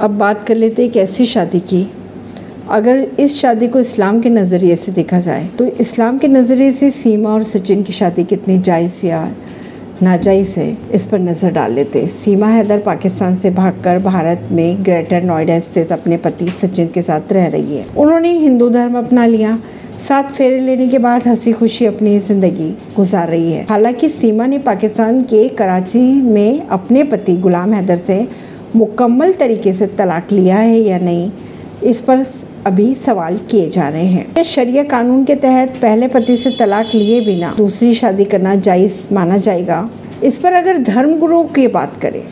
अब बात कर लेते एक ऐसी शादी की। अगर इस शादी को इस्लाम के नज़रिए से देखा जाए तो इस्लाम के नज़रिए से सीमा और सचिन की शादी कितनी जायज़ या नाजायज़ है, इस पर नज़र डाल लेते सीमा हैदर पाकिस्तान से भागकर भारत में ग्रेटर नोएडा स्थित अपने पति सचिन के साथ रह रही है। उन्होंने हिंदू धर्म अपना लिया। साथ फेरे लेने के बाद हँसी खुशी अपनी ज़िंदगी गुजार रही है। हालाँकि सीमा ने पाकिस्तान के कराची में अपने पति गुलाम हैदर से मुकम्मल तरीके से तलाक लिया है या नहीं, इस पर अभी सवाल किए जा रहे हैं। शरिया कानून के तहत पहले पति से तलाक लिए बिना दूसरी शादी करना जायज़ माना जाएगा? इस पर अगर धर्म गुरु की बात करें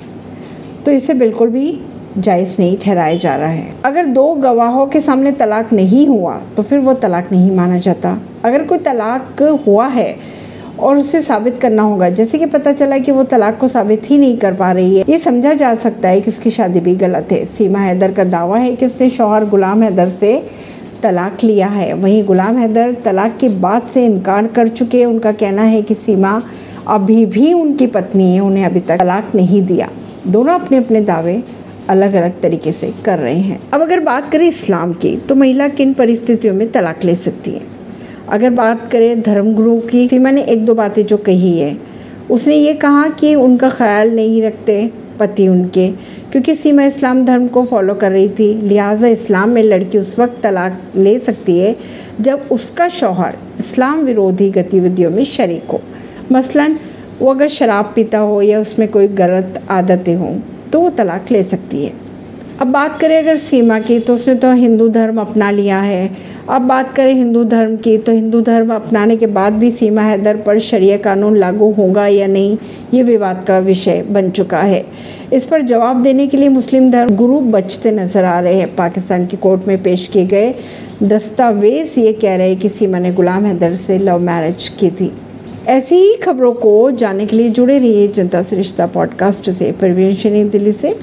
तो इसे बिल्कुल भी जायज़ नहीं ठहराया जा रहा है। अगर दो गवाहों के सामने तलाक नहीं हुआ तो फिर वो तलाक नहीं माना जाता। अगर कोई तलाक हुआ है और उसे साबित करना होगा। जैसे कि पता चला कि वो तलाक को साबित ही नहीं कर पा रही है। ये समझा जा सकता है कि उसकी शादी भी गलत है। सीमा हैदर का दावा है कि उसने शोहर गुलाम हैदर से तलाक लिया है। वहीं गुलाम हैदर तलाक के बाद से इनकार कर चुके हैं। उनका कहना है कि सीमा अभी भी उनकी पत्नी है। उन्हें अभी तक तलाक नहीं दिया। दोनों अपने अपने दावे अलग अलग तरीके से कर रहे हैं। अब अगर बात करें इस्लाम की तो महिला किन परिस्थितियों में तलाक ले सकती है? अगर बात करें धर्मगुरु की सीमा ने एक दो बातें जो कही है। उसने ये कहा कि उनका ख्याल नहीं रखते पति उनके, क्योंकि सीमा इस्लाम धर्म को फॉलो कर रही थी। लिहाजा इस्लाम में लड़की उस वक्त तलाक ले सकती है, जब उसका शौहर इस्लाम विरोधी गतिविधियों में शरीक हो। मसलन, वो अगर शराब पीता हो या उसमें कोई गलत आदतें हों तो वो तलाक ले सकती है। अब बात करें अगर सीमा की तो उसने तो हिंदू धर्म अपना लिया है। अब बात करें हिंदू धर्म की तो हिंदू धर्म अपनाने के बाद भी सीमा हैदर पर शरिया कानून लागू होगा या नहीं, ये विवाद का विषय बन चुका है। इस पर जवाब देने के लिए मुस्लिम धर्म गुरु बचते नज़र आ रहे हैं। पाकिस्तान की कोर्ट में पेश किए गए दस्तावेज़ ये कह रहे हैं कि सीमा ने गुलाम हैदर से लव मैरिज की थी। ऐसी ही खबरों को जानने के लिए जुड़े रहिए जनता सरिश्ता पॉडकास्ट से। परवीन दिल्ली से।